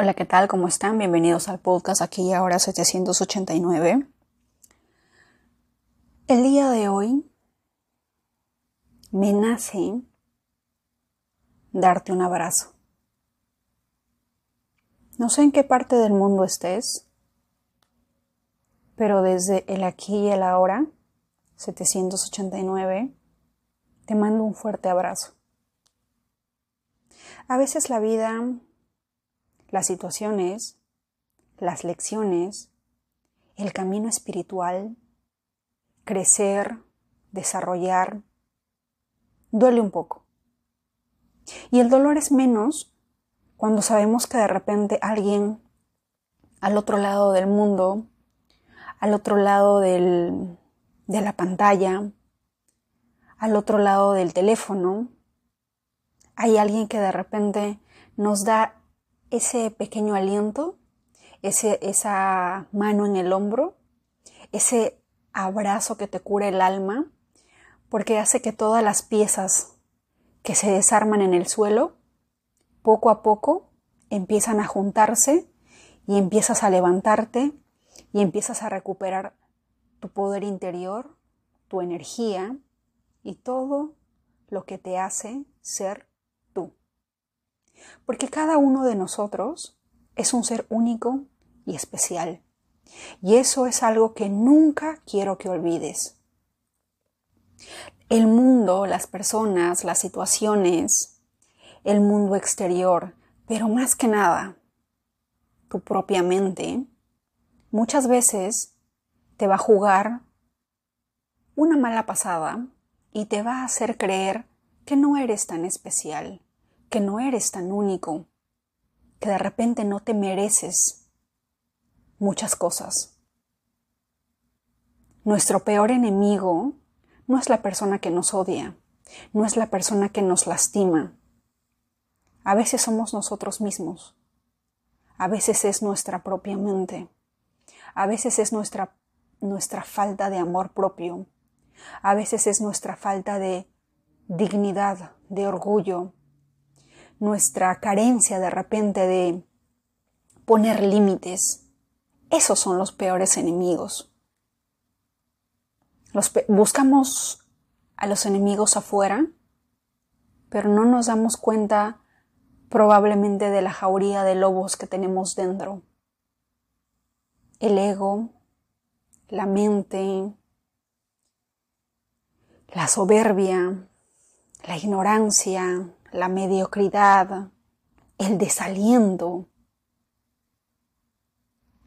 Hola, ¿qué tal? ¿Cómo están? Bienvenidos al podcast aquí y ahora 789. El día de hoy me nace darte un abrazo. No sé en qué parte del mundo estés, pero desde el aquí y el ahora, 789, te mando un fuerte abrazo. A veces la vida las situaciones, las lecciones, el camino espiritual, crecer, desarrollar, duele un poco. Y el dolor es menos cuando sabemos que de repente alguien al otro lado del mundo, al otro lado del, de la pantalla, al otro lado del teléfono, hay alguien que de repente nos da ese pequeño aliento, ese, esa mano en el hombro, ese abrazo que te cura el alma, porque hace que todas las piezas que se desarman en el suelo, poco a poco empiezan a juntarse y empiezas a levantarte y empiezas a recuperar tu poder interior, tu energía y todo lo que te hace ser porque cada uno de nosotros es un ser único y especial. Y eso es algo que nunca quiero que olvides. El mundo, las personas, las situaciones, el mundo exterior, pero más que nada, tu propia mente, muchas veces te va a jugar una mala pasada y te va a hacer creer que no eres tan especial, que no eres tan único, que de repente no te mereces muchas cosas. Nuestro peor enemigo no es la persona que nos odia, no es la persona que nos lastima. A veces somos nosotros mismos, a veces es nuestra propia mente, a veces es nuestra, nuestra falta de amor propio, a veces es nuestra falta de dignidad, de orgullo, nuestra carencia de repente de poner límites. Esos son los peores enemigos. buscamos a los enemigos afuera, pero no nos damos cuenta probablemente de la jauría de lobos que tenemos dentro. El ego, la mente, la soberbia, la ignorancia, la mediocridad, el desaliento,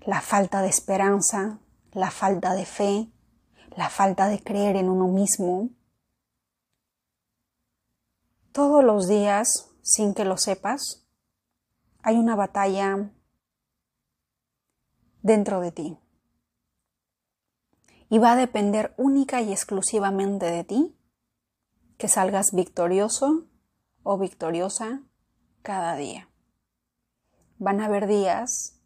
la falta de esperanza, la falta de fe, la falta de creer en uno mismo. Todos los días, sin que lo sepas, hay una batalla dentro de ti. Y va a depender única y exclusivamente de ti que salgas victorioso o victoriosa cada día. Van a haber días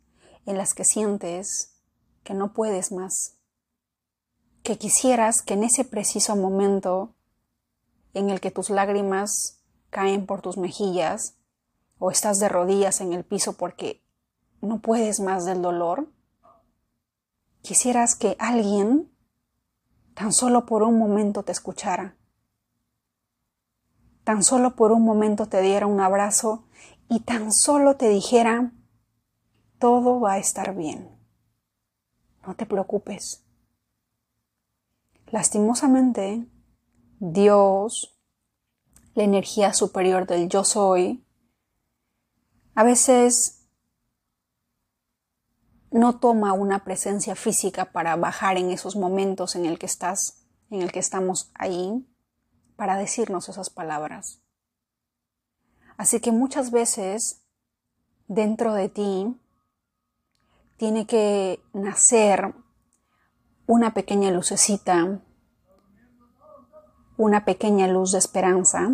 en las que sientes que no puedes más, que quisieras que en ese preciso momento en el que tus lágrimas caen por tus mejillas o estás de rodillas en el piso porque no puedes más del dolor, quisieras que alguien tan solo por un momento te escuchara tan solo por un momento te diera un abrazo y tan solo te dijera, todo va a estar bien. No te preocupes. Lastimosamente, Dios, la energía superior del yo soy, a veces no toma una presencia física para bajar en esos momentos en el que estás, en el que estamos ahí, para decirnos esas palabras. Así que muchas veces dentro de ti tiene que nacer una pequeña lucecita, una pequeña luz de esperanza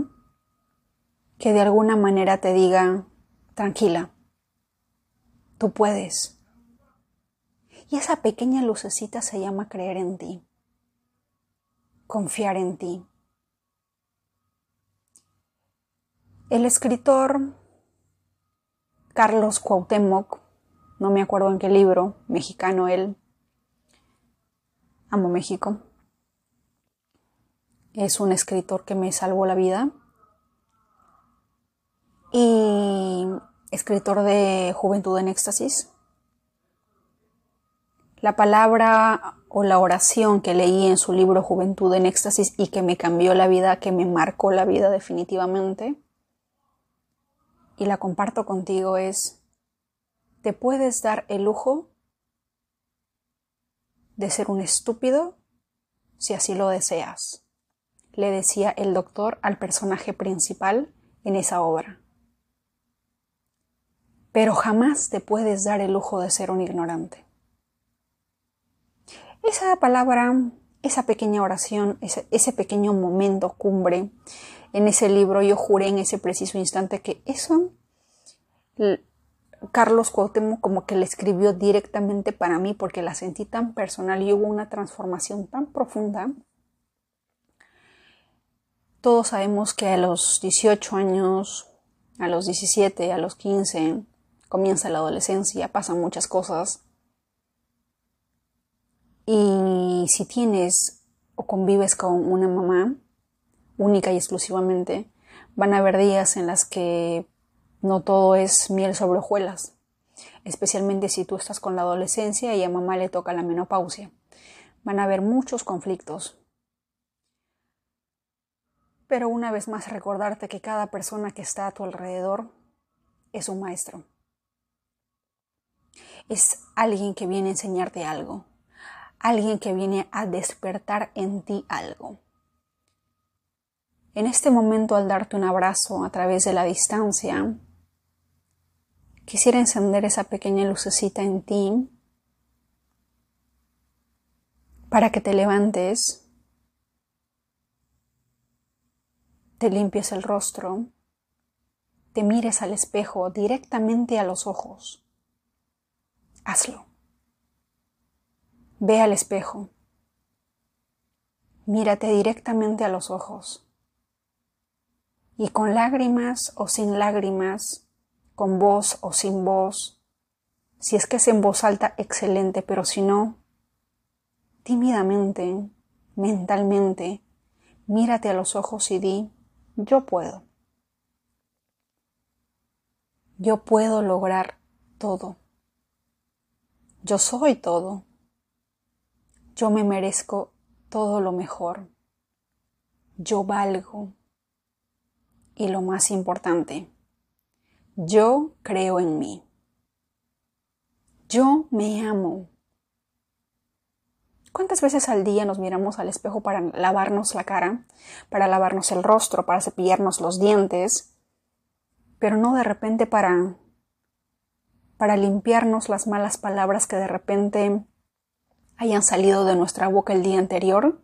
que de alguna manera te diga, tranquila, tú puedes. Y esa pequeña lucecita se llama creer en ti, confiar en ti. El escritor Carlos Cuauhtémoc, no me acuerdo en qué libro, mexicano él, amo México, es un escritor que me salvó la vida y escritor de Juventud en Éxtasis. La palabra o la oración que leí en su libro Juventud en Éxtasis y que me cambió la vida, que me marcó la vida definitivamente, y la comparto contigo es, ¿te puedes dar el lujo de ser un estúpido si así lo deseas? Le decía el doctor al personaje principal en esa obra. Pero jamás te puedes dar el lujo de ser un ignorante. Esa palabra, esa pequeña oración, ese, ese pequeño momento cumbre en ese libro, yo juré en ese preciso instante que eso Carlos Cuauhtémoc como que le escribió directamente para mí porque la sentí tan personal y hubo una transformación tan profunda. Todos sabemos que a los 18 años, a los 17, a los 15, comienza la adolescencia, pasan muchas cosas. Y si tienes o convives con una mamá, única y exclusivamente, van a haber días en las que no todo es miel sobre hojuelas, especialmente si tú estás con la adolescencia y a mamá le toca la menopausia. Van a haber muchos conflictos. Pero una vez más recordarte que cada persona que está a tu alrededor es un maestro. Es alguien que viene a enseñarte algo, alguien que viene a despertar en ti algo. En este momento, al darte un abrazo a través de la distancia, quisiera encender esa pequeña lucecita en ti para que te levantes, te limpies el rostro, te mires al espejo directamente a los ojos. Hazlo. Ve al espejo. Mírate directamente a los ojos. Y con lágrimas o sin lágrimas, con voz o sin voz. Si es que es en voz alta, excelente, pero si no, tímidamente, mentalmente, mírate a los ojos y di, yo puedo. Yo puedo lograr todo. Yo soy todo. Yo me merezco todo lo mejor. Yo valgo. Y lo más importante, yo creo en mí. Yo me amo. ¿Cuántas veces al día nos miramos al espejo para lavarnos la cara, para lavarnos el rostro, para cepillarnos los dientes, pero no de repente para para limpiarnos las malas palabras que de repente hayan salido de nuestra boca el día anterior?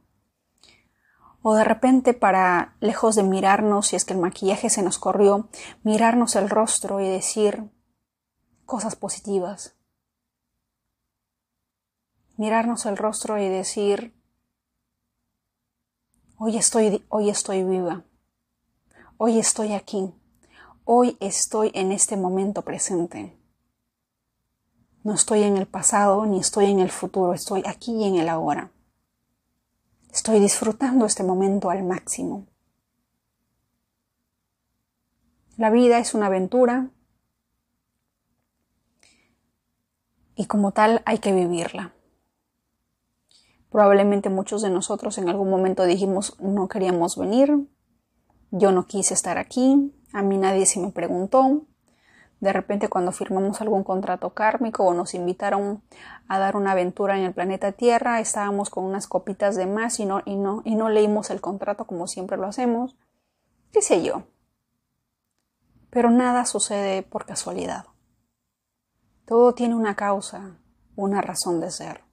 O de repente para, lejos de mirarnos, si es que el maquillaje se nos corrió, mirarnos el rostro y decir cosas positivas. Mirarnos el rostro y decir, hoy estoy, hoy estoy viva, hoy estoy aquí, hoy estoy en este momento presente. No estoy en el pasado ni estoy en el futuro, estoy aquí y en el ahora. Estoy disfrutando este momento al máximo. La vida es una aventura y como tal hay que vivirla. Probablemente muchos de nosotros en algún momento dijimos no queríamos venir, yo no quise estar aquí, a mí nadie se me preguntó, de repente cuando firmamos algún contrato kármico o nos invitaron a dar una aventura en el planeta Tierra, estábamos con unas copitas de más y no, y no, y no leímos el contrato como siempre lo hacemos, qué sé yo. Pero nada sucede por casualidad. Todo tiene una causa, una razón de ser.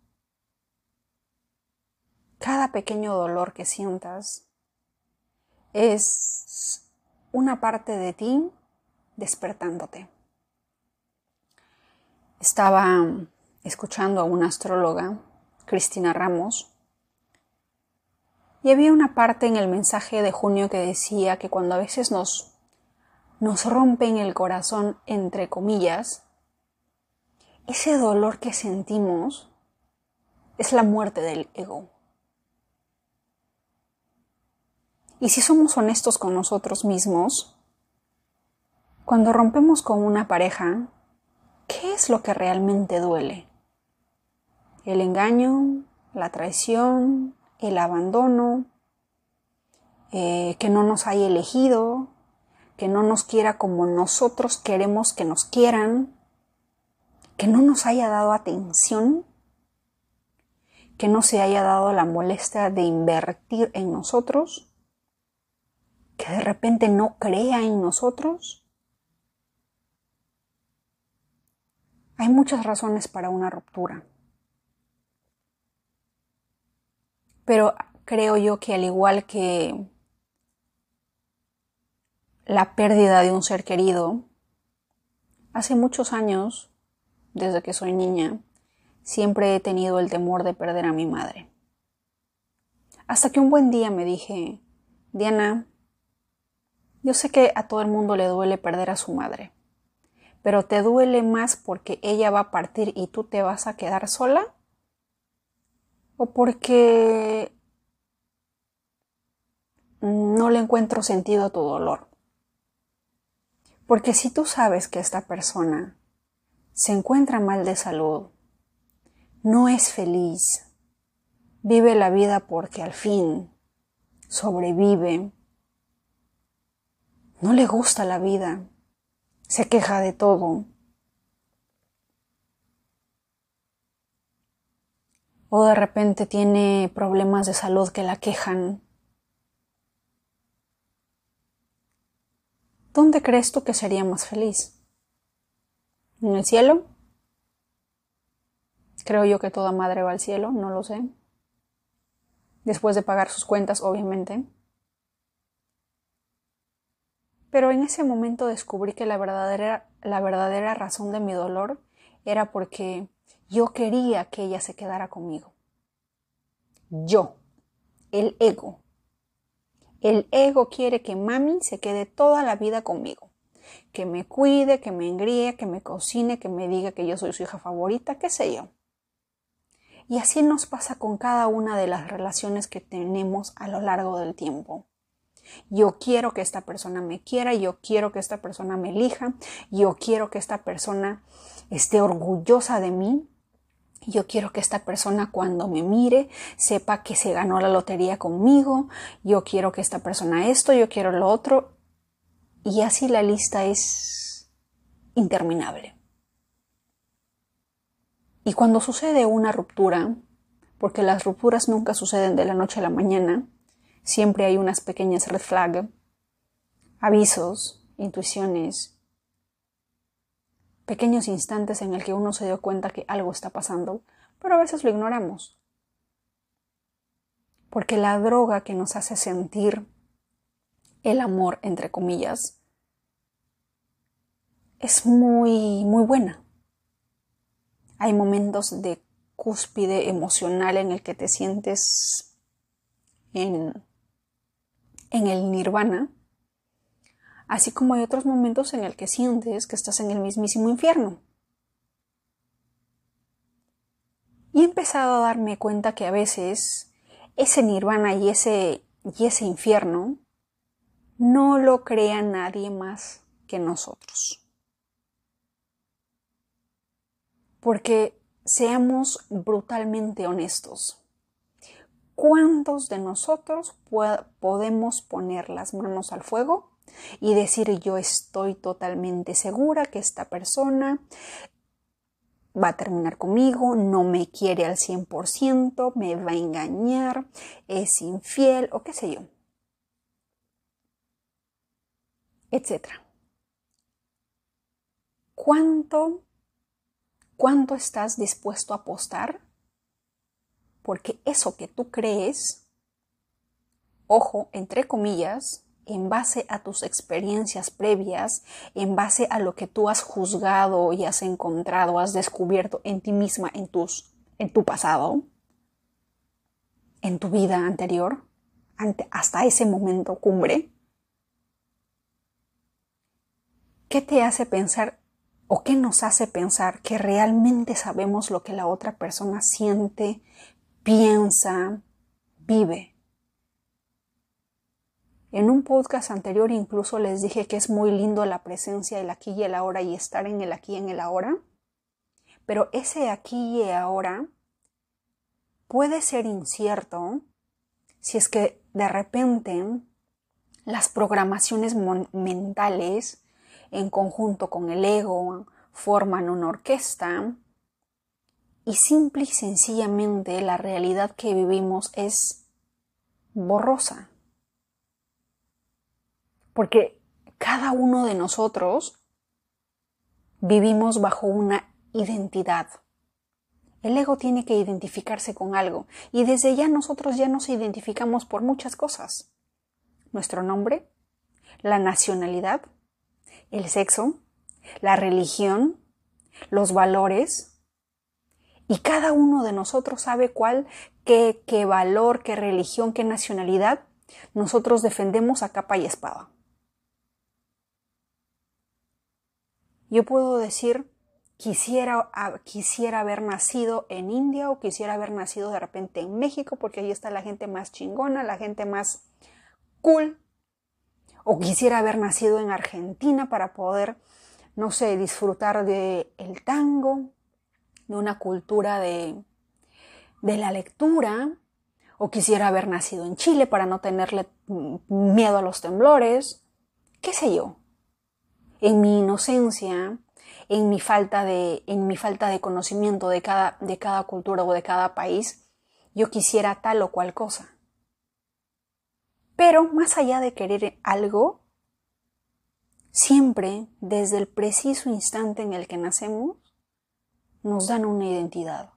Cada pequeño dolor que sientas es una parte de ti despertándote estaba escuchando a una astróloga, Cristina Ramos, y había una parte en el mensaje de junio que decía que cuando a veces nos, nos rompen el corazón, entre comillas, ese dolor que sentimos es la muerte del ego. Y si somos honestos con nosotros mismos, cuando rompemos con una pareja, ¿qué es lo que realmente duele? ¿El engaño? ¿La traición? ¿El abandono? Eh, ¿Que no nos haya elegido? ¿Que no nos quiera como nosotros queremos que nos quieran? ¿Que no nos haya dado atención? ¿Que no se haya dado la molestia de invertir en nosotros? que de repente no crea en nosotros? Hay muchas razones para una ruptura. Pero creo yo que al igual que la pérdida de un ser querido, hace muchos años, desde que soy niña, siempre he tenido el temor de perder a mi madre. Hasta que un buen día me dije, Diana, yo sé que a todo el mundo le duele perder a su madre, pero ¿te duele más porque ella va a partir y tú te vas a quedar sola? ¿O porque no le encuentro sentido a tu dolor? Porque si tú sabes que esta persona se encuentra mal de salud, no es feliz, vive la vida porque al fin sobrevive, no le gusta la vida, se queja de todo. O de repente tiene problemas de salud que la quejan. ¿Dónde crees tú que sería más feliz? ¿En el cielo? Creo yo que toda madre va al cielo, no lo sé. Después de pagar sus cuentas, obviamente. Pero en ese momento descubrí que la verdadera, la verdadera razón de mi dolor era porque yo quería que ella se quedara conmigo. Yo, el ego. El ego quiere que mami se quede toda la vida conmigo. Que me cuide, que me engríe, que me cocine, que me diga que yo soy su hija favorita, qué sé yo. Y así nos pasa con cada una de las relaciones que tenemos a lo largo del tiempo. Yo quiero que esta persona me quiera, yo quiero que esta persona me elija, yo quiero que esta persona esté orgullosa de mí. Yo quiero que esta persona cuando me mire sepa que se ganó la lotería conmigo. Yo quiero que esta persona esto, yo quiero lo otro. Y así la lista es interminable. Y cuando sucede una ruptura, porque las rupturas nunca suceden de la noche a la mañana, siempre hay unas pequeñas red flag, avisos, intuiciones, pequeños instantes en el que uno se dio cuenta que algo está pasando, pero a veces lo ignoramos. Porque la droga que nos hace sentir el amor, entre comillas, es muy, muy buena. Hay momentos de cúspide emocional en el que te sientes en en el nirvana, así como hay otros momentos en el que sientes que estás en el mismísimo infierno. Y he empezado a darme cuenta que a veces ese nirvana y ese, y ese infierno no lo crea nadie más que nosotros. Porque seamos brutalmente honestos. ¿Cuántos de nosotros podemos poner las manos al fuego y decir yo estoy totalmente segura que esta persona va a terminar conmigo, no me quiere al 100%, me va a engañar, es infiel o qué sé yo, etcétera. ¿Cuánto, cuánto estás dispuesto a apostar porque eso que tú crees, ojo, entre comillas, en base a tus experiencias previas, en base a lo que tú has juzgado y has encontrado, has descubierto en ti misma, en, tus, en tu pasado, en tu vida anterior, hasta ese momento cumbre, ¿Qué te hace pensar o qué nos hace pensar que realmente sabemos lo que la otra persona siente, piensa, vive? En un podcast anterior incluso les dije que es muy lindo la presencia del aquí y el ahora y estar en el aquí y en el ahora. Pero ese aquí y ahora puede ser incierto si es que de repente las programaciones mentales en conjunto con el ego forman una orquesta y simple y sencillamente la realidad que vivimos es borrosa. Porque cada uno de nosotros vivimos bajo una identidad. El ego tiene que identificarse con algo y desde ya nosotros ya nos identificamos por muchas cosas. Nuestro nombre, la nacionalidad, el sexo, la religión, los valores. Y cada uno de nosotros sabe cuál, qué, qué valor, qué religión, qué nacionalidad nosotros defendemos a capa y espada. Yo puedo decir, quisiera, quisiera haber nacido en India o quisiera haber nacido de repente en México porque ahí está la gente más chingona, la gente más cool. O quisiera haber nacido en Argentina para poder, no sé, disfrutar de el tango, de una cultura de, de la lectura. O quisiera haber nacido en Chile para no tenerle miedo a los temblores. ¿Qué sé yo? En mi inocencia, en mi falta de, en mi falta de conocimiento de cada, de cada cultura o de cada país, yo quisiera tal o cual cosa. Pero más allá de querer algo, siempre desde el preciso instante en el que nacemos, nos dan una identidad.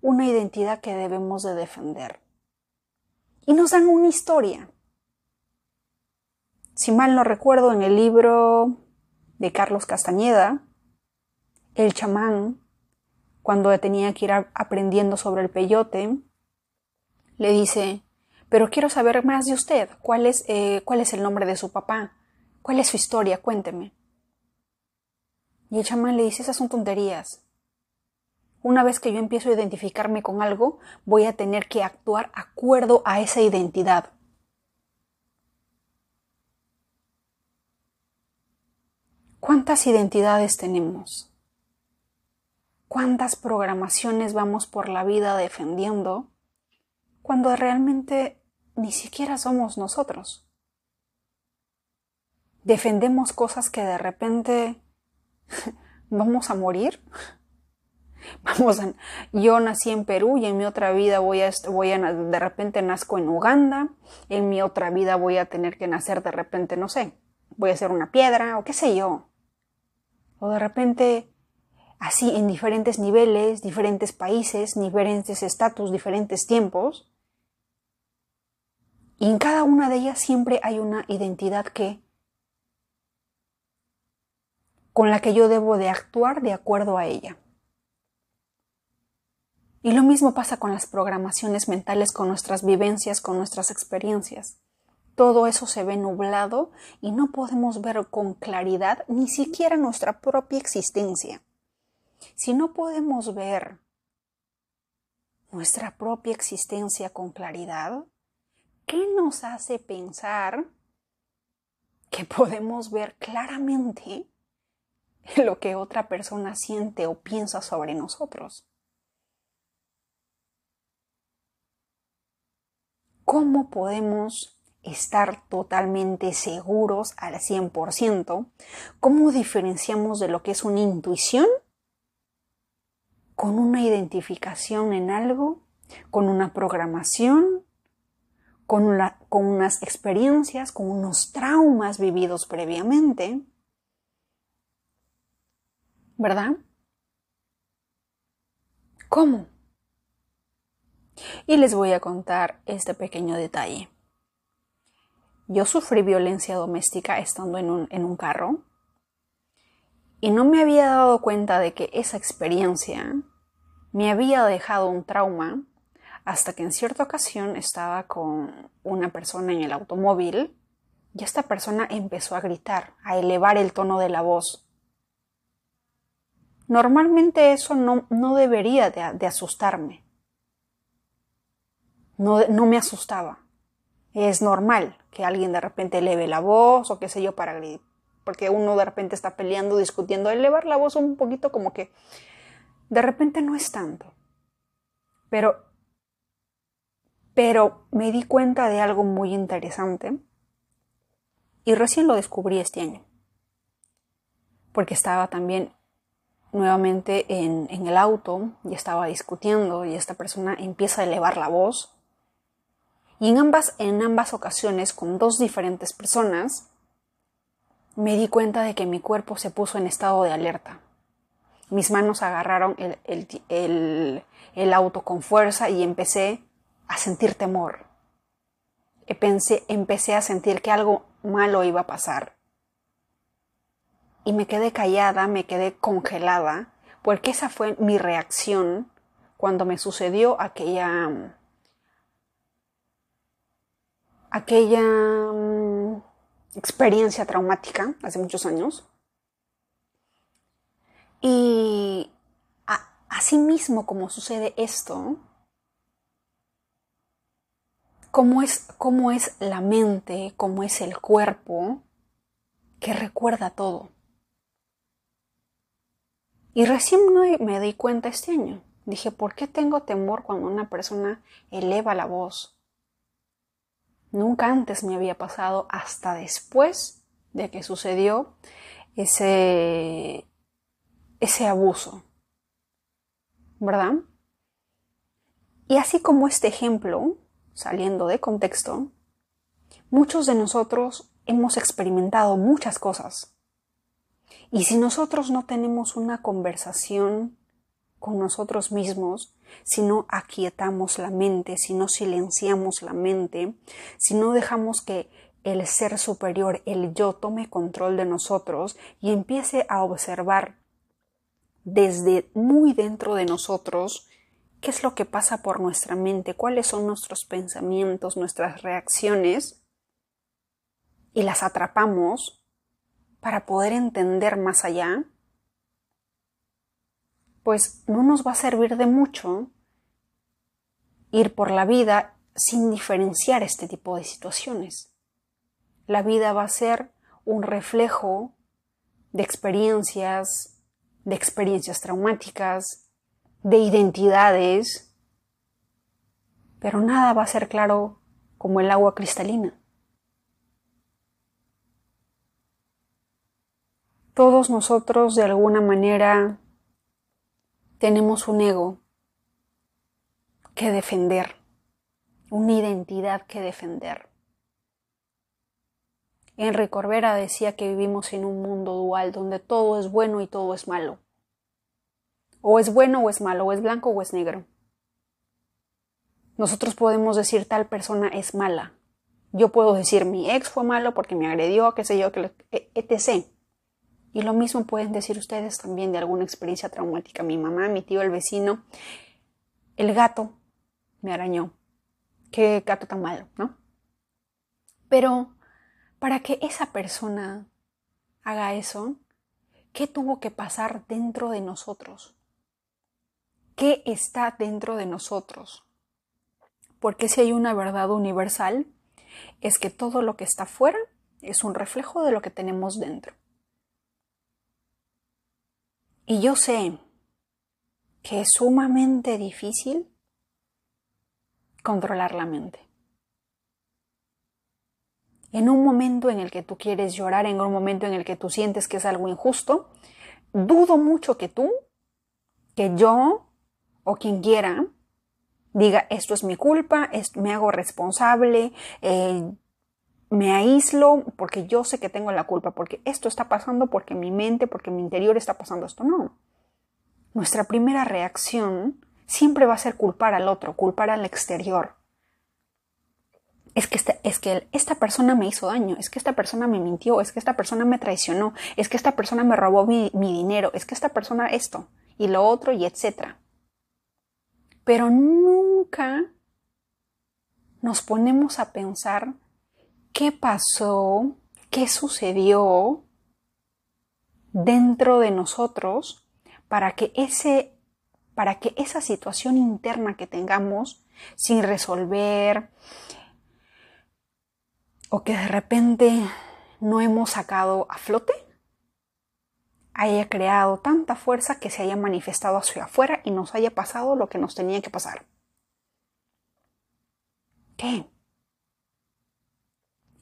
Una identidad que debemos de defender. Y nos dan una historia. Si mal no recuerdo, en el libro de Carlos Castañeda, el chamán, cuando tenía que ir aprendiendo sobre el peyote, le dice, pero quiero saber más de usted, ¿cuál es, eh, cuál es el nombre de su papá, cuál es su historia, cuénteme. Y el chamán le dice, esas son tonterías. Una vez que yo empiezo a identificarme con algo, voy a tener que actuar acuerdo a esa identidad. ¿Cuántas identidades tenemos? ¿Cuántas programaciones vamos por la vida defendiendo cuando realmente ni siquiera somos nosotros? Defendemos cosas que de repente vamos a morir. Vamos yo nací en Perú y en mi otra vida voy a, voy a, de repente nazco en Uganda, en mi otra vida voy a tener que nacer de repente, no sé, voy a ser una piedra o qué sé yo o de repente así en diferentes niveles, diferentes países, diferentes estatus, diferentes tiempos. Y en cada una de ellas siempre hay una identidad que con la que yo debo de actuar de acuerdo a ella. Y lo mismo pasa con las programaciones mentales, con nuestras vivencias, con nuestras experiencias todo eso se ve nublado y no podemos ver con claridad ni siquiera nuestra propia existencia. Si no podemos ver nuestra propia existencia con claridad, ¿qué nos hace pensar que podemos ver claramente lo que otra persona siente o piensa sobre nosotros? ¿Cómo podemos estar totalmente seguros al 100%, ¿cómo diferenciamos de lo que es una intuición con una identificación en algo, con una programación, con, con unas experiencias, con unos traumas vividos previamente? ¿Verdad? ¿Cómo? Y les voy a contar este pequeño detalle. Yo sufrí violencia doméstica estando en un, en un carro y no me había dado cuenta de que esa experiencia me había dejado un trauma hasta que en cierta ocasión estaba con una persona en el automóvil y esta persona empezó a gritar, a elevar el tono de la voz. Normalmente eso no, no debería de, asustarme. No, no me asustaba. Es normal que alguien de repente eleve la voz o qué sé yo para gritar. Porque uno de repente está peleando, discutiendo. Elevar la voz un poquito como que de repente no es tanto. Pero, pero me di cuenta de algo muy interesante y recién lo descubrí este año. Porque estaba también nuevamente en, el auto y estaba discutiendo y esta persona empieza a elevar la voz. Y en ambas, en ambas ocasiones, con dos diferentes personas, me di cuenta de que mi cuerpo se puso en estado de alerta. Mis manos agarraron el, el auto con fuerza y empecé a sentir temor. Pensé, empecé a sentir que algo malo iba a pasar. Y me quedé callada, me quedé congelada, porque esa fue mi reacción cuando me sucedió aquella aquella mm, experiencia traumática hace muchos años. Y así mismo como sucede esto, cómo es, cómo es la mente, cómo es el cuerpo que recuerda todo. Y recién me di cuenta este año. Dije, ¿por qué tengo temor cuando una persona eleva la voz? Nunca antes me había pasado hasta después de que sucedió ese, ese abuso. ¿Verdad? Y así como este ejemplo, saliendo de contexto, muchos de nosotros hemos experimentado muchas cosas. Y si nosotros no tenemos una conversación con nosotros mismos, si no aquietamos la mente, si no silenciamos la mente, si no dejamos que el ser superior, el yo, tome control de nosotros y empiece a observar desde muy dentro de nosotros qué es lo que pasa por nuestra mente, cuáles son nuestros pensamientos, nuestras reacciones, y las atrapamos para poder entender más allá, pues no nos va a servir de mucho ir por la vida sin diferenciar este tipo de situaciones. La vida va a ser un reflejo de experiencias, de experiencias traumáticas, de identidades, pero nada va a ser claro como el agua cristalina. Todos nosotros de alguna manera tenemos un ego que defender, una identidad que defender. Enrique Corbera decía que vivimos en un mundo dual donde todo es bueno y todo es malo. O es bueno o es malo, o es blanco o es negro. Nosotros podemos decir tal persona es mala. Yo puedo decir mi ex fue malo porque me agredió, qué sé yo, e, etc. Y lo mismo pueden decir ustedes también de alguna experiencia traumática. Mi mamá, mi tío, el vecino, el gato me arañó. Qué gato tan malo, ¿no? Pero para que esa persona haga eso, ¿qué tuvo que pasar dentro de nosotros? qué está dentro de nosotros. Porque si hay una verdad universal, es que todo lo que está fuera es un reflejo de lo que tenemos dentro. Y yo sé que es sumamente difícil controlar la mente. En un momento en el que tú quieres llorar, en un momento en el que tú sientes que es algo injusto, dudo mucho que tú, que yo, o quien quiera diga esto es mi culpa, me hago responsable, eh, me aíslo porque yo sé que tengo la culpa, porque esto está pasando, porque mi mente, porque mi interior está pasando esto. No. Nuestra primera reacción siempre va a ser culpar al otro, culpar al exterior. Es que, esta, es que esta persona me hizo daño, es que esta persona me mintió, es que esta persona me traicionó, es que esta persona me robó mi, mi dinero, es que esta persona esto y lo otro y etcétera pero nunca nos ponemos a pensar qué pasó, qué sucedió dentro de nosotros para que ese para que esa situación interna que tengamos sin resolver o que de repente no hemos sacado a flote haya creado tanta fuerza que se haya manifestado hacia afuera y nos haya pasado lo que nos tenía que pasar. ¿Qué?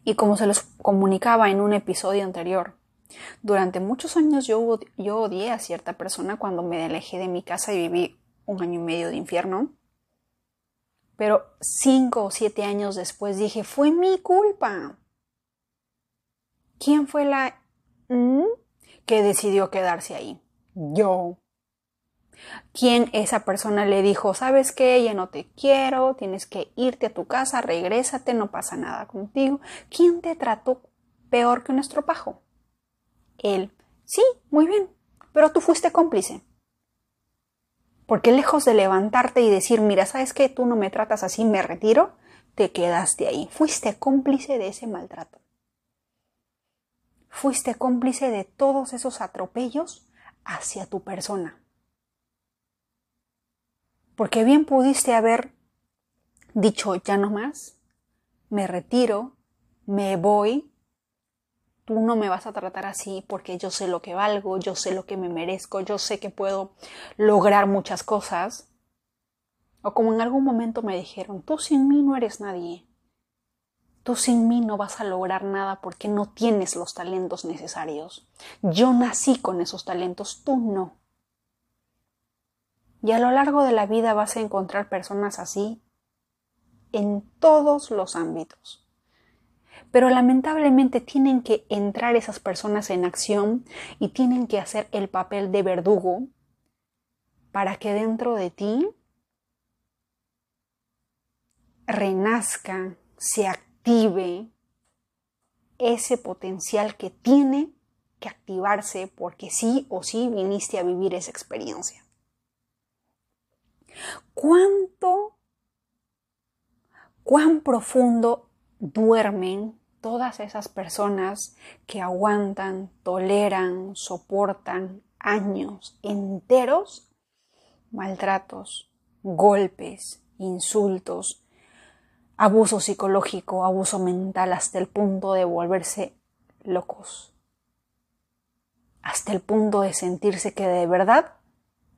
Y como se los comunicaba en un episodio anterior, durante muchos años yo, odié a cierta persona cuando me alejé de mi casa y viví un año y medio de infierno. Pero cinco o siete años después dije, fue mi culpa. ¿Quién fue la que decidió quedarse ahí? Yo. ¿Quién esa persona le dijo, sabes qué, ya no te quiero, tienes que irte a tu casa, regrésate, no pasa nada contigo? ¿Quién te trató peor que un estropajo? Él. Sí, muy bien, pero tú fuiste cómplice. Porque lejos de levantarte y decir, mira, ¿sabes qué? Tú no me tratas así, me retiro, te quedaste ahí. Fuiste cómplice de ese maltrato. Fuiste cómplice de todos esos atropellos hacia tu persona. Porque bien pudiste haber dicho, ya no más, me retiro, me voy, tú no me vas a tratar así porque yo sé lo que valgo, yo sé lo que me merezco, yo sé que puedo lograr muchas cosas. O como en algún momento me dijeron, tú sin mí no eres nadie. Tú sin mí no vas a lograr nada porque no tienes los talentos necesarios. Yo nací con esos talentos, tú no. Y a lo largo de la vida vas a encontrar personas así en todos los ámbitos. Pero lamentablemente tienen que entrar esas personas en acción y tienen que hacer el papel de verdugo para que dentro de ti renazca, se active ese potencial que tiene que activarse porque sí o sí viniste a vivir esa experiencia. ¿Cuánto, cuán profundo duermen todas esas personas que aguantan, toleran, soportan años enteros maltratos, golpes, insultos, abuso psicológico, abuso mental hasta el punto de volverse locos, hasta el punto de sentirse que de verdad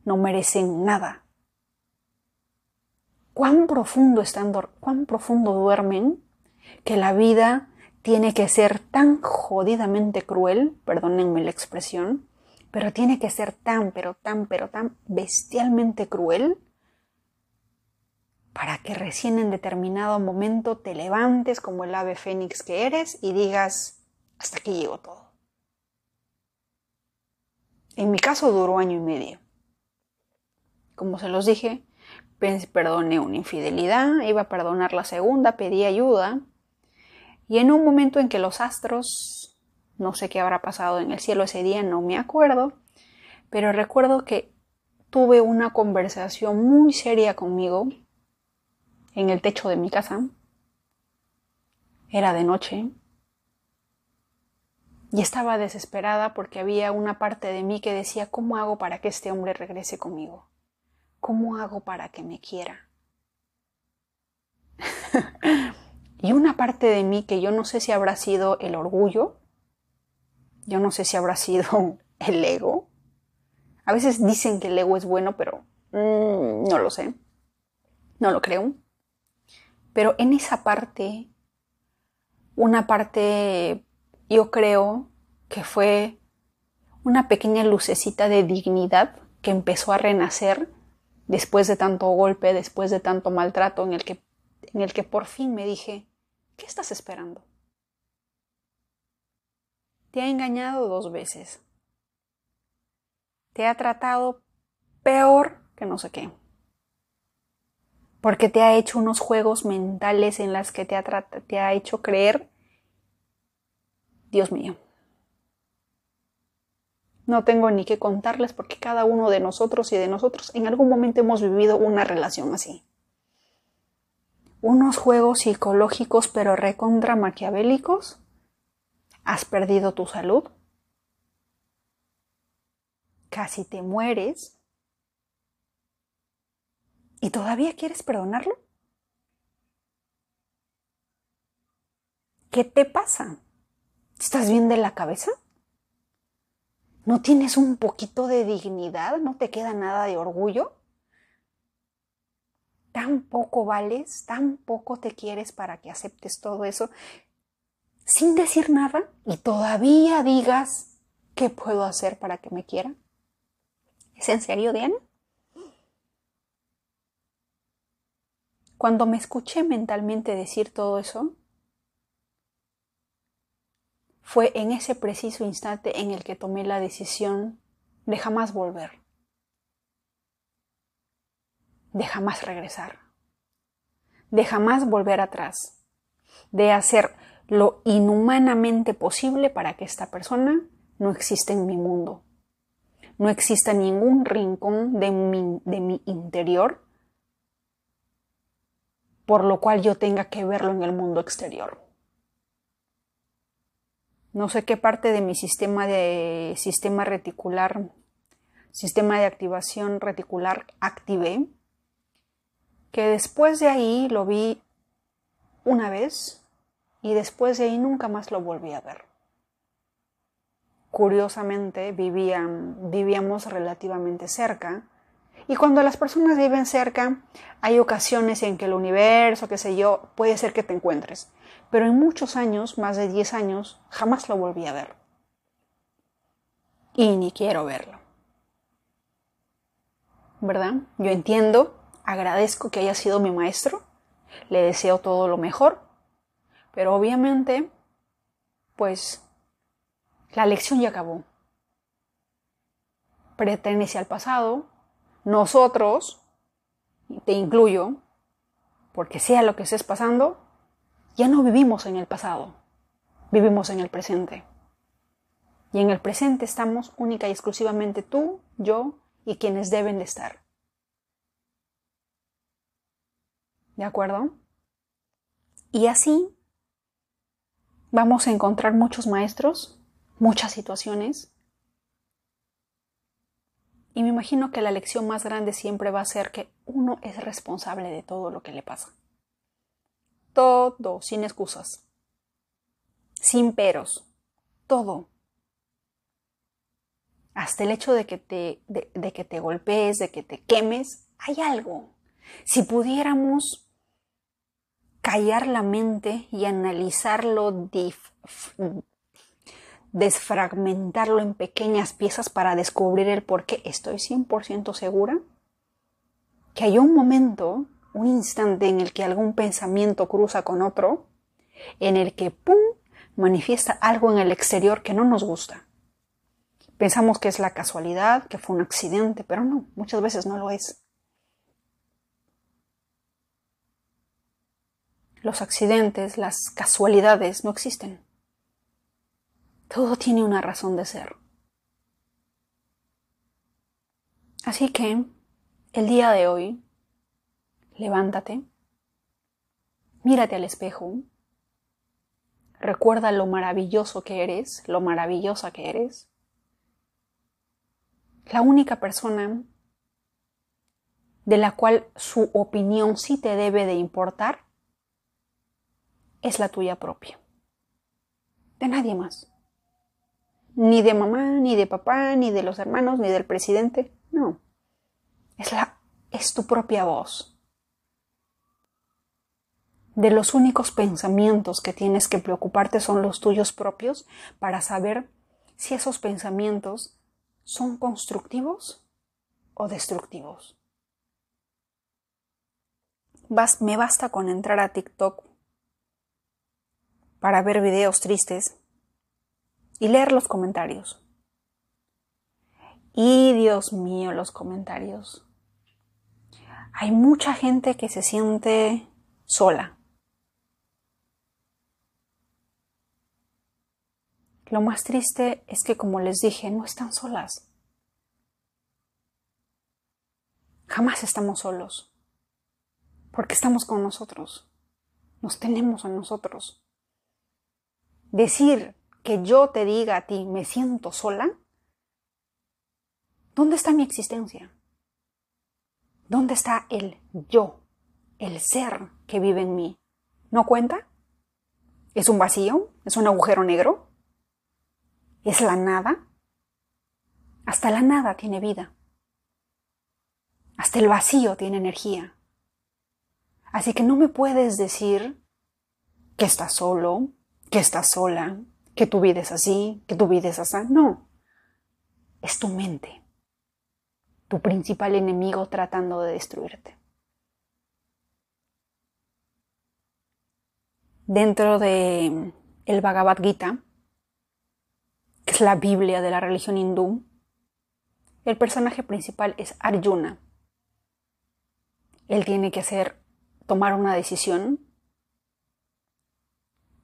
no merecen nada. ¿Cuán profundo están, cuán profundo duermen que la vida tiene que ser tan jodidamente cruel, perdónenme la expresión, pero tiene que ser tan, pero tan, pero tan bestialmente cruel para que recién en determinado momento te levantes como el ave fénix que eres y digas, hasta aquí llego todo. En mi caso duró año y medio. Como se los dije, perdoné una infidelidad, iba a perdonar la segunda, pedí ayuda, y en un momento en que los astros, no sé qué habrá pasado en el cielo ese día, no me acuerdo, pero recuerdo que tuve una conversación muy seria conmigo en el techo de mi casa. Era de noche. Y estaba desesperada porque había una parte de mí que decía, ¿cómo hago para que este hombre regrese conmigo? ¿Cómo hago para que me quiera? Y una parte de mí que yo no sé si habrá sido el orgullo, yo no sé si habrá sido el ego. A veces dicen que el ego es bueno, pero mm, no lo sé. No lo creo. Pero en esa parte, una parte, yo creo que fue una pequeña lucecita de dignidad que empezó a renacer después de tanto golpe, después de tanto maltrato en el que, en el que por fin me dije, ¿Qué estás esperando? Te ha engañado dos veces. Te ha tratado peor que no sé qué. Porque te ha hecho unos juegos mentales en las que te ha, te ha hecho creer, Dios mío. No tengo ni que contarles porque cada uno de nosotros y de nosotros en algún momento hemos vivido una relación así unos juegos psicológicos pero recontra maquiavélicos? ¿Has perdido tu salud? ¿Casi te mueres? ¿Y todavía quieres perdonarlo? ¿Qué te pasa? ¿Estás bien de la cabeza? ¿No tienes un poquito de dignidad? ¿No te queda nada de orgullo? ¿Tan poco vales? ¿Tan poco te quieres para que aceptes todo eso sin decir nada y todavía digas qué puedo hacer para que me quiera? ¿Es en serio, Diana? Cuando me escuché mentalmente decir todo eso, fue en ese preciso instante en el que tomé la decisión de jamás volver, de jamás regresar, de jamás volver atrás, de hacer lo inhumanamente posible para que esta persona no exista en mi mundo, no exista ningún rincón de mi, de mi interior por lo cual yo tenga que verlo en el mundo exterior. No sé qué parte de mi sistema de sistema reticular, sistema de activación reticular activé, que después de ahí lo vi una vez y después de ahí nunca más lo volví a ver. Curiosamente vivían, vivíamos relativamente cerca y cuando las personas viven cerca hay ocasiones en que el universo, qué sé yo, puede ser que te encuentres pero en muchos años, más de 10 años, jamás lo volví a ver. Y ni quiero verlo. ¿Verdad? Yo entiendo, agradezco que haya sido mi maestro, le deseo todo lo mejor, pero obviamente, pues, la lección ya acabó. Pertenece al pasado, nosotros, te incluyo, porque sea lo que estés pasando, ya no vivimos en el pasado, vivimos en el presente. Y en el presente estamos única y exclusivamente tú, yo y quienes deben de estar. ¿De acuerdo? Y así vamos a encontrar muchos maestros, muchas situaciones. Y me imagino que la lección más grande siempre va a ser que uno es responsable de todo lo que le pasa. Todo, sin excusas. Sin peros. Todo. Hasta el hecho de que te, de, que te golpees, de que te quemes, hay algo. Si pudiéramos callar la mente y analizarlo, desfragmentarlo en pequeñas piezas para descubrir el por qué, estoy 100% segura que hay un momento un instante en el que algún pensamiento cruza con otro, en el que ¡pum! manifiesta algo en el exterior que no nos gusta. Pensamos que es la casualidad, que fue un accidente, pero no, muchas veces no lo es. Los accidentes, las casualidades no existen. Todo tiene una razón de ser. Así que, el día de hoy, levántate, mírate al espejo, recuerda lo maravilloso que eres, lo maravillosa que eres. La única persona de la cual su opinión sí te debe de importar es la tuya propia. De nadie más. Ni de mamá, ni de papá, ni de los hermanos, ni del presidente. No. Es la es tu propia voz de los únicos pensamientos que tienes que preocuparte son los tuyos propios para saber si esos pensamientos son constructivos o destructivos. me basta con entrar a TikTok para ver videos tristes y leer los comentarios. Y Dios mío, los comentarios. Hay mucha gente que se siente sola, Lo más triste es que, como les dije, no están solas. Jamás estamos solos, porque estamos con nosotros. nos tenemos a nosotros. Decir que yo te diga a ti, me siento sola, ¿dónde está mi existencia? ¿Dónde está el yo, el ser que vive en mí? ¿No cuenta? ¿Es un vacío? ¿Es un agujero negro? ¿Es la nada? Hasta la nada tiene vida. Hasta el vacío tiene energía. Así que no me puedes decir que estás solo, que estás sola, que tu vida es así, que tu vida es así. No. Es tu mente. Tu principal enemigo tratando de destruirte. Dentro de el Bhagavad Gita, es la Biblia de la religión hindú, el personaje principal es Arjuna. Él tiene que hacer tomar una decisión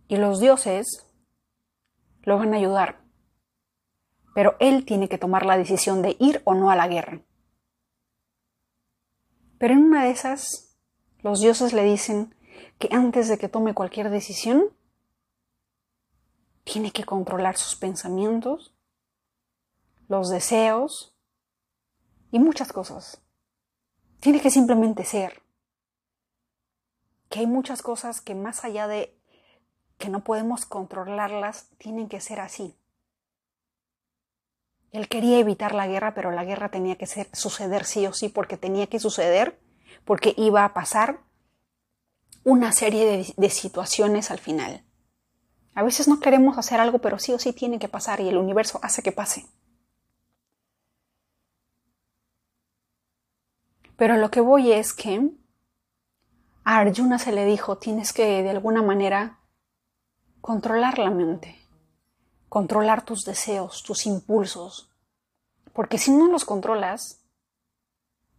y los dioses lo van a ayudar. Pero él tiene que tomar la decisión de ir o no a la guerra. Pero en una de esas, los dioses le dicen que antes de que tome cualquier decisión, tiene que controlar sus pensamientos, los deseos y muchas cosas. Tiene que simplemente ser. Que hay muchas cosas que más allá de que no podemos controlarlas, tienen que ser así. Él quería evitar la guerra, pero la guerra tenía que ser, suceder sí o sí, porque tenía que suceder, porque iba a pasar una serie de, de situaciones al final. A veces no queremos hacer algo, pero sí o sí tiene que pasar y el universo hace que pase. Pero lo que voy es que a Arjuna se le dijo, tienes que de alguna manera controlar la mente, controlar tus deseos, tus impulsos, porque si no los controlas,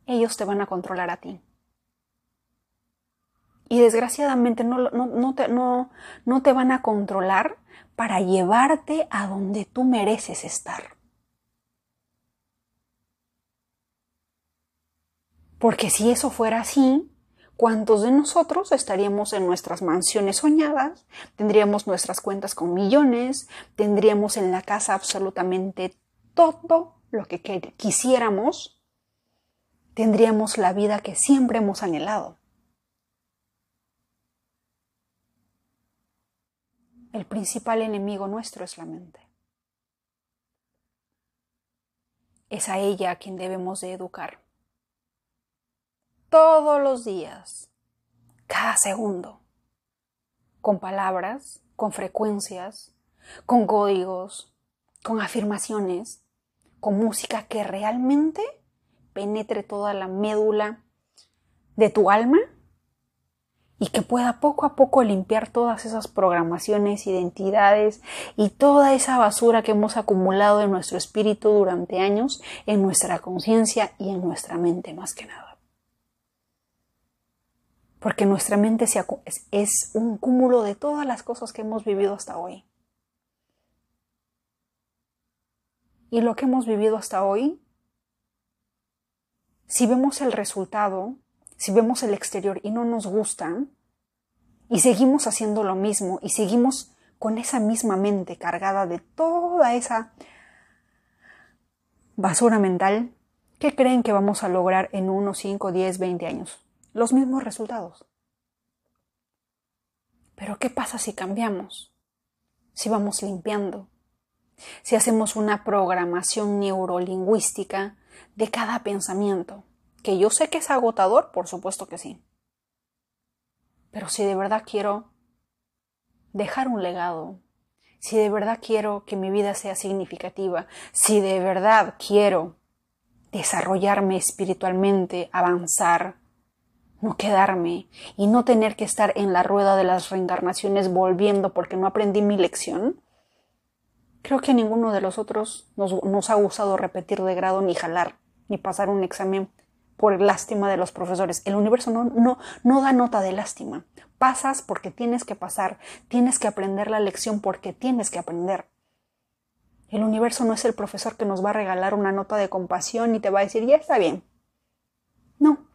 ellos te van a controlar a ti. Y desgraciadamente no, no, te, no, no te van a controlar para llevarte a donde tú mereces estar. Porque si eso fuera así, ¿Cuántos de nosotros estaríamos en nuestras mansiones soñadas? Tendríamos nuestras cuentas con millones, tendríamos en la casa absolutamente todo lo que quisiéramos, tendríamos la vida que siempre hemos anhelado. El principal enemigo nuestro es la mente. Es a ella a quien debemos de educar todos los días, cada segundo, con palabras, con frecuencias, con códigos, con afirmaciones, con música que realmente penetre toda la médula de tu alma y que pueda poco a poco limpiar todas esas programaciones, identidades y toda esa basura que hemos acumulado en nuestro espíritu durante años, en nuestra conciencia y en nuestra mente más que nada porque nuestra mente es un cúmulo de todas las cosas que hemos vivido hasta hoy. Y lo que hemos vivido hasta hoy, si vemos el resultado, si vemos el exterior y no nos gusta, y seguimos haciendo lo mismo, y seguimos con esa misma mente cargada de toda esa basura mental, ¿qué creen que vamos a lograr en 1, 5, 10, 20 años? los mismos resultados. Pero ¿qué pasa si cambiamos? Si vamos limpiando, si hacemos una programación neurolingüística de cada pensamiento, que yo sé que es agotador, por supuesto que sí. Pero si de verdad quiero dejar un legado, si de verdad quiero que mi vida sea significativa, si de verdad quiero desarrollarme espiritualmente, avanzar, no quedarme y no tener que estar en la rueda de las reencarnaciones volviendo porque no aprendí mi lección, creo que ninguno de los otros nos, ha gustado repetir de grado ni jalar, ni pasar un examen por lástima de los profesores. El universo no, no, no da nota de lástima. Pasas porque tienes que pasar, tienes que aprender la lección porque tienes que aprender. El universo no es el profesor que nos va a regalar una nota de compasión y te va a decir, ya está bien. No,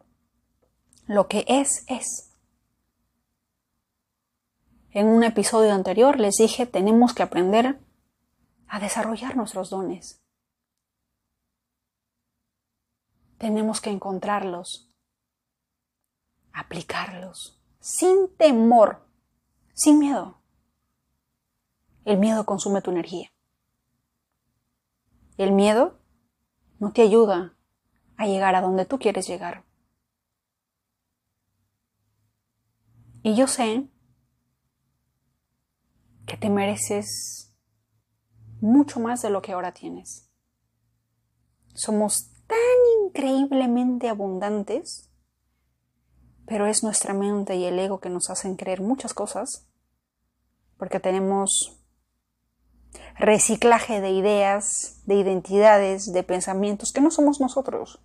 lo que es, es. En un episodio anterior les dije, tenemos que aprender a desarrollar nuestros dones. Tenemos que encontrarlos, aplicarlos, sin temor, sin miedo. El miedo consume tu energía. El miedo no te ayuda a llegar a donde tú quieres llegar. Y yo sé que te mereces mucho más de lo que ahora tienes. Somos tan increíblemente abundantes, pero es nuestra mente y el ego que nos hacen creer muchas cosas, porque tenemos reciclaje de ideas, de identidades, de pensamientos que no somos nosotros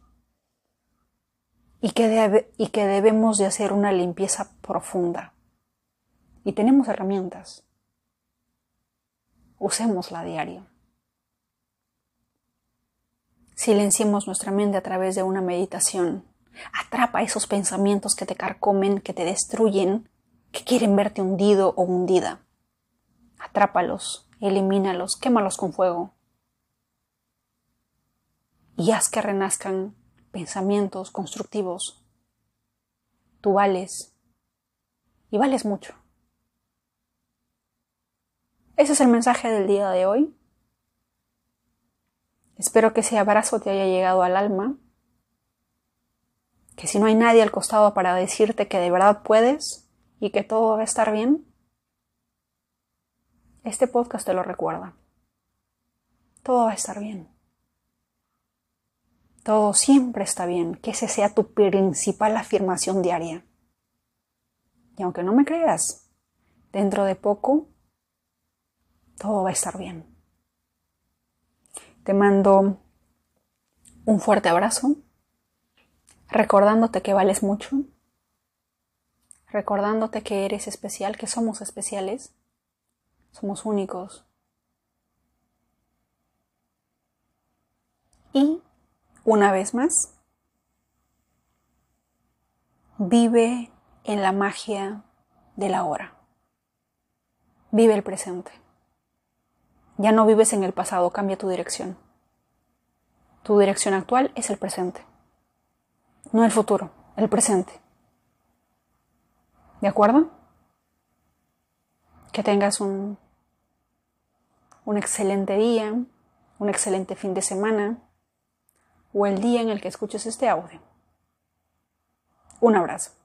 y que, y que debemos de hacer una limpieza profunda. Y tenemos herramientas. Usémosla a diario. Silenciemos nuestra mente a través de una meditación. Atrapa esos pensamientos que te carcomen, que te destruyen, que quieren verte hundido o hundida. Atrápalos, elimínalos, quémalos con fuego. Y haz que renazcan pensamientos constructivos. Tú vales y vales mucho. Ese es el mensaje del día de hoy. Espero que ese abrazo te haya llegado al alma, que si no hay nadie al costado para decirte que de verdad puedes y que todo va a estar bien, este podcast te lo recuerda. Todo va a estar bien. Todo siempre está bien, que ese sea tu principal afirmación diaria. Y aunque no me creas, dentro de poco todo va a estar bien. Te mando un fuerte abrazo, recordándote que vales mucho, recordándote que eres especial, que somos especiales, somos únicos. Y una vez más, vive en la magia de la hora. Vive el presente. Ya no vives en el pasado, cambia tu dirección. Tu dirección actual es el presente. No el futuro, el presente. ¿De acuerdo? Que tengas un, un excelente día, un excelente fin de semana o el día en el que escuches este audio. Un abrazo.